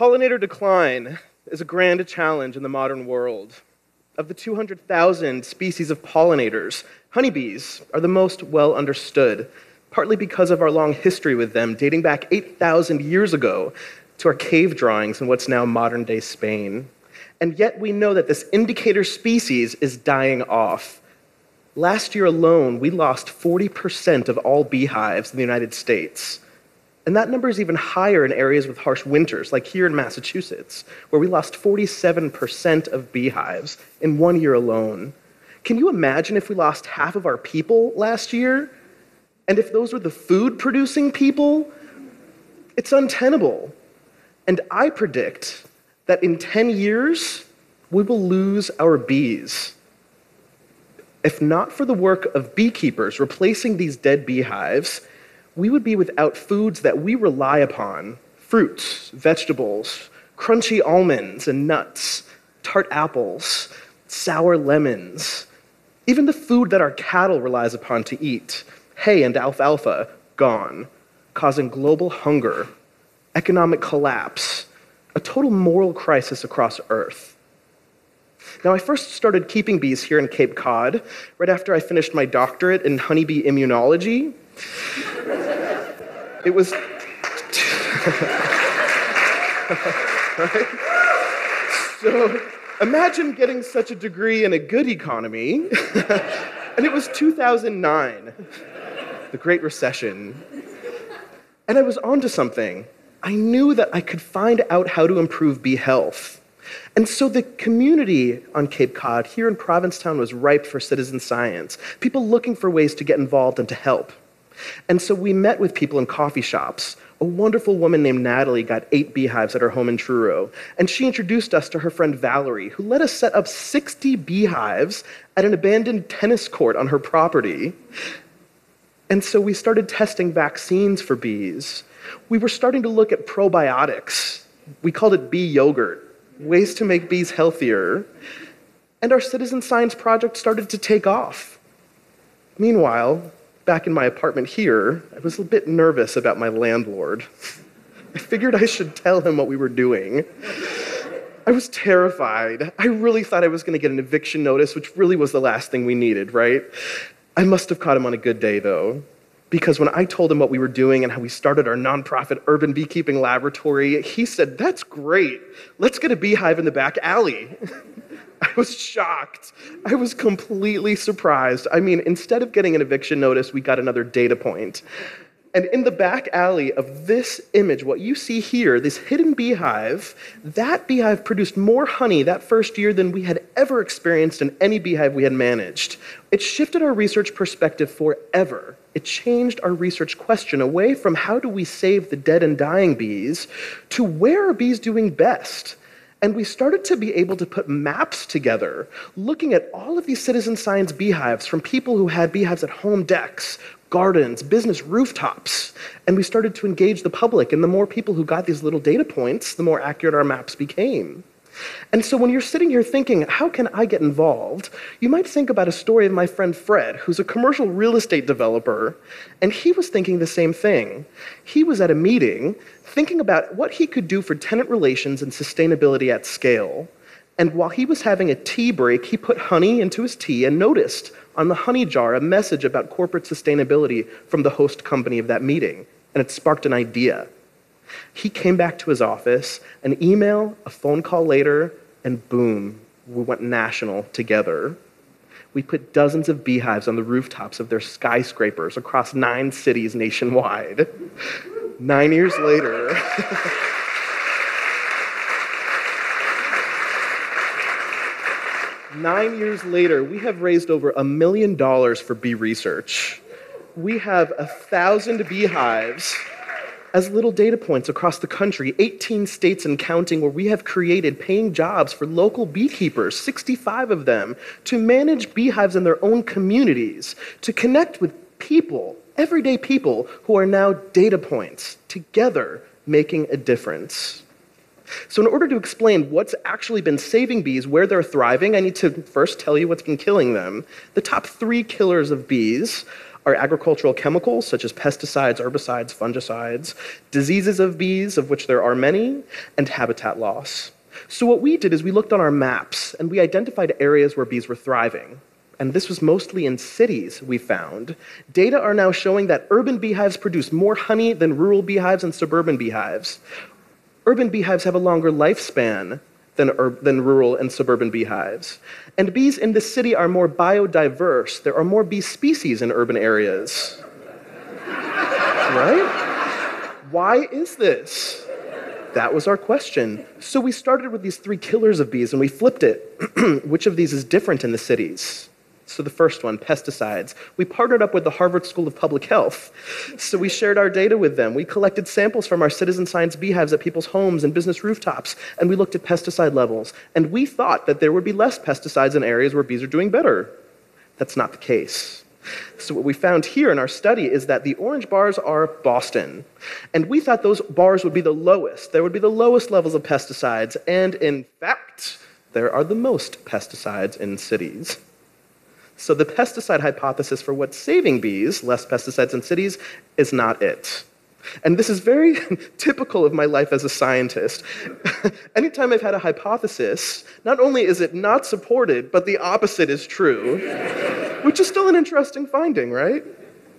Pollinator decline is a grand challenge in the modern world. Of the 200,000 species of pollinators, honeybees are the most well understood, partly because of our long history with them, dating back 8,000 years ago to our cave drawings in what's now modern day Spain. And yet we know that this indicator species is dying off. Last year alone, we lost 40% of all beehives in the United States. And that number is even higher in areas with harsh winters, like here in Massachusetts, where we lost 47% of beehives in one year alone. Can you imagine if we lost half of our people last year? And if those were the food producing people? It's untenable. And I predict that in 10 years, we will lose our bees. If not for the work of beekeepers replacing these dead beehives, we would be without foods that we rely upon fruits, vegetables, crunchy almonds and nuts, tart apples, sour lemons, even the food that our cattle relies upon to eat, hay and alfalfa, gone, causing global hunger, economic collapse, a total moral crisis across Earth. Now, I first started keeping bees here in Cape Cod right after I finished my doctorate in honeybee immunology. It was. right? So imagine getting such a degree in a good economy. and it was 2009, the Great Recession. And I was onto something. I knew that I could find out how to improve bee health. And so the community on Cape Cod here in Provincetown was ripe for citizen science, people looking for ways to get involved and to help. And so we met with people in coffee shops. A wonderful woman named Natalie got eight beehives at her home in Truro, and she introduced us to her friend Valerie, who let us set up 60 beehives at an abandoned tennis court on her property. And so we started testing vaccines for bees. We were starting to look at probiotics. We called it bee yogurt ways to make bees healthier, and our citizen science project started to take off. Meanwhile, back in my apartment here, I was a bit nervous about my landlord. I figured I should tell him what we were doing. I was terrified. I really thought I was going to get an eviction notice, which really was the last thing we needed, right? I must have caught him on a good day, though because when I told him what we were doing and how we started our nonprofit urban beekeeping laboratory, he said, That's great. Let's get a beehive in the back alley. I was shocked. I was completely surprised. I mean, instead of getting an eviction notice, we got another data point. And in the back alley of this image, what you see here, this hidden beehive, that beehive produced more honey that first year than we had ever experienced in any beehive we had managed. It shifted our research perspective forever. It changed our research question away from how do we save the dead and dying bees to where are bees doing best? And we started to be able to put maps together, looking at all of these citizen science beehives from people who had beehives at home decks, gardens, business rooftops. And we started to engage the public. And the more people who got these little data points, the more accurate our maps became. And so when you're sitting here thinking, how can I get involved? You might think about a story of my friend Fred, who's a commercial real estate developer, and he was thinking the same thing. He was at a meeting thinking about what he could do for tenant relations and sustainability at scale. And while he was having a tea break, he put honey into his tea and noticed on the honey jar a message about corporate sustainability from the host company of that meeting, and it sparked an idea. He came back to his office, an email, a phone call later, and boom, we went national together. We put dozens of beehives on the rooftops of their skyscrapers across nine cities nationwide. Nine years later, Nine years later, we have raised over a million dollars for bee research. We have a thousand beehives as little data points across the country, 18 states and counting, where we have created paying jobs for local beekeepers, 65 of them, to manage beehives in their own communities, to connect with people, everyday people, who are now data points, together making a difference. So, in order to explain what's actually been saving bees, where they're thriving, I need to first tell you what's been killing them. The top three killers of bees are agricultural chemicals such as pesticides, herbicides, fungicides, diseases of bees, of which there are many, and habitat loss. So, what we did is we looked on our maps and we identified areas where bees were thriving. And this was mostly in cities, we found. Data are now showing that urban beehives produce more honey than rural beehives and suburban beehives. Urban beehives have a longer lifespan than, than rural and suburban beehives. And bees in the city are more biodiverse. There are more bee species in urban areas. right? Why is this? That was our question. So we started with these three killers of bees and we flipped it. Which of these is different in the cities? So, the first one, pesticides. We partnered up with the Harvard School of Public Health. So, we shared our data with them. We collected samples from our citizen science beehives at people's homes and business rooftops, and we looked at pesticide levels. And we thought that there would be less pesticides in areas where bees are doing better. That's not the case. So, what we found here in our study is that the orange bars are Boston. And we thought those bars would be the lowest. There would be the lowest levels of pesticides. And in fact, there are the most pesticides in cities. So, the pesticide hypothesis for what's saving bees, less pesticides in cities, is not it. And this is very typical of my life as a scientist. Anytime I've had a hypothesis, not only is it not supported, but the opposite is true, which is still an interesting finding, right?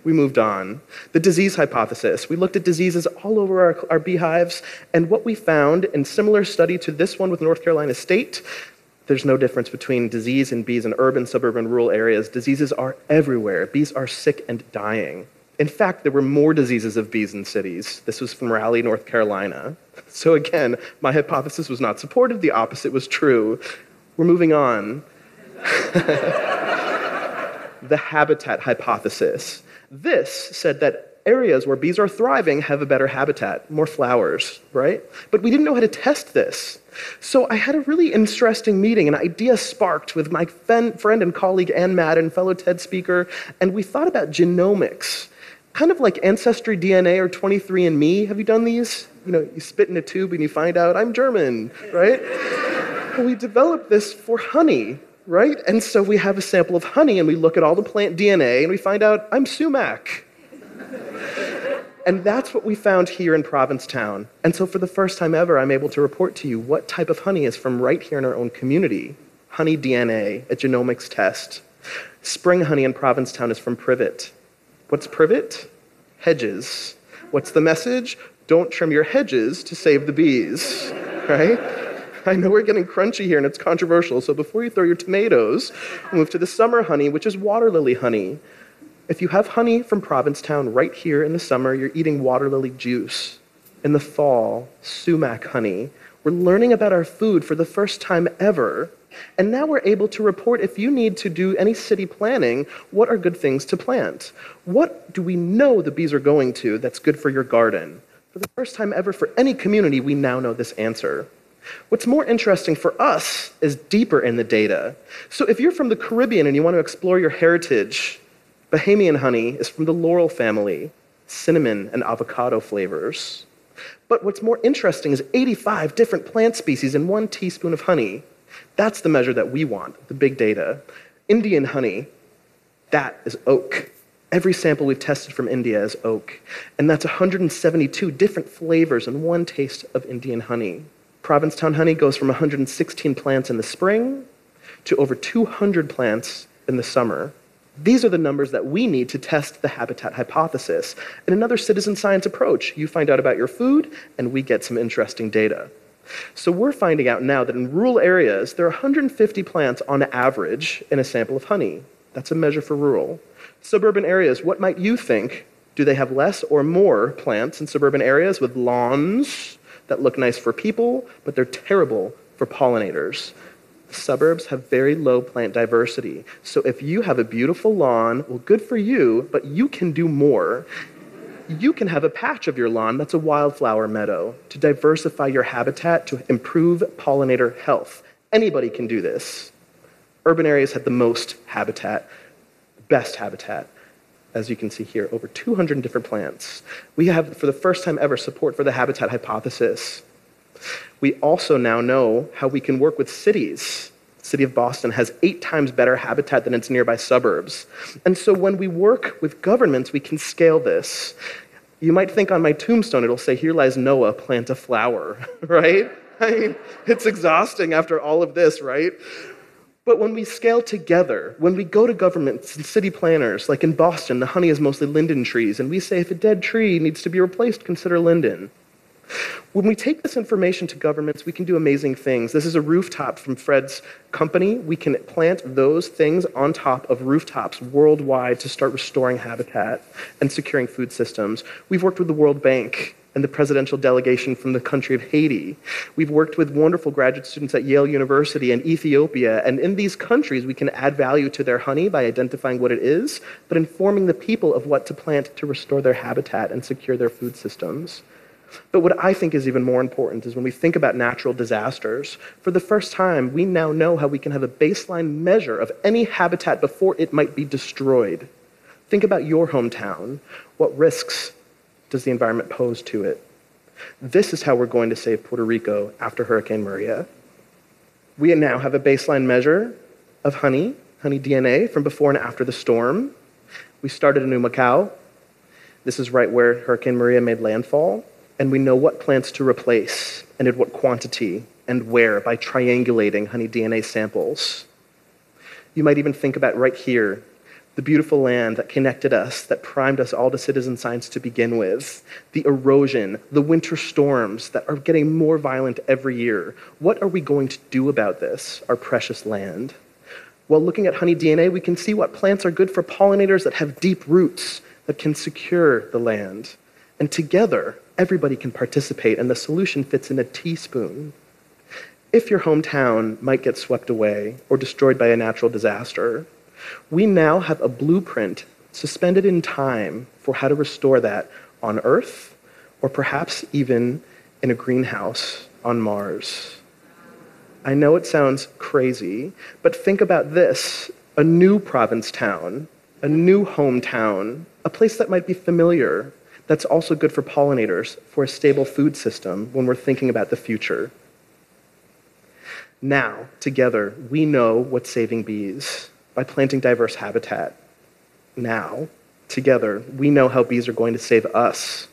We moved on. The disease hypothesis. We looked at diseases all over our, our beehives, and what we found in similar study to this one with North Carolina State there's no difference between disease in bees in urban, suburban, rural areas. Diseases are everywhere. Bees are sick and dying. In fact, there were more diseases of bees in cities. This was from Raleigh, North Carolina. So again, my hypothesis was not supported, the opposite was true. We're moving on. the habitat hypothesis. This said that areas where bees are thriving have a better habitat, more flowers, right? But we didn't know how to test this. So I had a really interesting meeting. An idea sparked with my friend and colleague Anne Madden, fellow TED speaker, and we thought about genomics, kind of like Ancestry DNA or 23andMe. Have you done these? You know, you spit in a tube and you find out I'm German, right? we developed this for honey, right? And so we have a sample of honey and we look at all the plant DNA and we find out I'm sumac. And that's what we found here in Provincetown. And so, for the first time ever, I'm able to report to you what type of honey is from right here in our own community honey DNA, a genomics test. Spring honey in Provincetown is from privet. What's privet? Hedges. What's the message? Don't trim your hedges to save the bees, right? I know we're getting crunchy here and it's controversial, so before you throw your tomatoes, move to the summer honey, which is water lily honey. If you have honey from Provincetown right here in the summer, you're eating water lily juice. In the fall, sumac honey. We're learning about our food for the first time ever. And now we're able to report if you need to do any city planning, what are good things to plant? What do we know the bees are going to that's good for your garden? For the first time ever for any community, we now know this answer. What's more interesting for us is deeper in the data. So if you're from the Caribbean and you want to explore your heritage, Bahamian honey is from the laurel family, cinnamon and avocado flavors. But what's more interesting is 85 different plant species in one teaspoon of honey. That's the measure that we want, the big data. Indian honey, that is oak. Every sample we've tested from India is oak. And that's 172 different flavors in one taste of Indian honey. Provincetown honey goes from 116 plants in the spring to over 200 plants in the summer. These are the numbers that we need to test the habitat hypothesis. In another citizen science approach, you find out about your food, and we get some interesting data. So we're finding out now that in rural areas, there are 150 plants on average in a sample of honey. That's a measure for rural. Suburban areas, what might you think? Do they have less or more plants in suburban areas with lawns that look nice for people, but they're terrible for pollinators? Suburbs have very low plant diversity. So if you have a beautiful lawn, well, good for you, but you can do more. You can have a patch of your lawn that's a wildflower meadow to diversify your habitat to improve pollinator health. Anybody can do this. Urban areas have the most habitat, best habitat. As you can see here, over 200 different plants. We have, for the first time ever, support for the habitat hypothesis we also now know how we can work with cities The city of Boston has eight times better habitat than its nearby suburbs. And so when we work with governments, we can scale this. You might think on my tombstone it'll say, Here lies Noah, plant a flower, right? I mean, it's exhausting after all of this, right? But when we scale together, when we go to governments and city planners, like in Boston, the honey is mostly linden trees, and we say if a dead tree needs to be replaced, consider linden. When we take this information to governments, we can do amazing things. This is a rooftop from Fred's company. We can plant those things on top of rooftops worldwide to start restoring habitat and securing food systems. We've worked with the World Bank and the presidential delegation from the country of Haiti. We've worked with wonderful graduate students at Yale University and Ethiopia, and in these countries, we can add value to their honey by identifying what it is, but informing the people of what to plant to restore their habitat and secure their food systems. But what I think is even more important is when we think about natural disasters, for the first time, we now know how we can have a baseline measure of any habitat before it might be destroyed. Think about your hometown. What risks does the environment pose to it? This is how we're going to save Puerto Rico after Hurricane Maria. We now have a baseline measure of honey, honey DNA, from before and after the storm. We started in Macau. This is right where Hurricane Maria made landfall. And we know what plants to replace and in what quantity and where by triangulating honey DNA samples. You might even think about right here the beautiful land that connected us, that primed us all to citizen science to begin with, the erosion, the winter storms that are getting more violent every year. What are we going to do about this, our precious land? While looking at honey DNA, we can see what plants are good for pollinators that have deep roots that can secure the land. And together, everybody can participate, and the solution fits in a teaspoon. If your hometown might get swept away or destroyed by a natural disaster, we now have a blueprint suspended in time for how to restore that on Earth or perhaps even in a greenhouse on Mars. I know it sounds crazy, but think about this a new Provincetown, a new hometown, a place that might be familiar, that's also good for pollinators, for a stable food system when we're thinking about the future. Now, together, we know what's saving bees by planting diverse habitat. Now, together, we know how bees are going to save us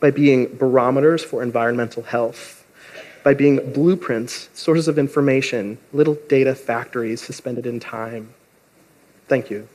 by being barometers for environmental health, by being blueprints, sources of information, little data factories suspended in time. Thank you.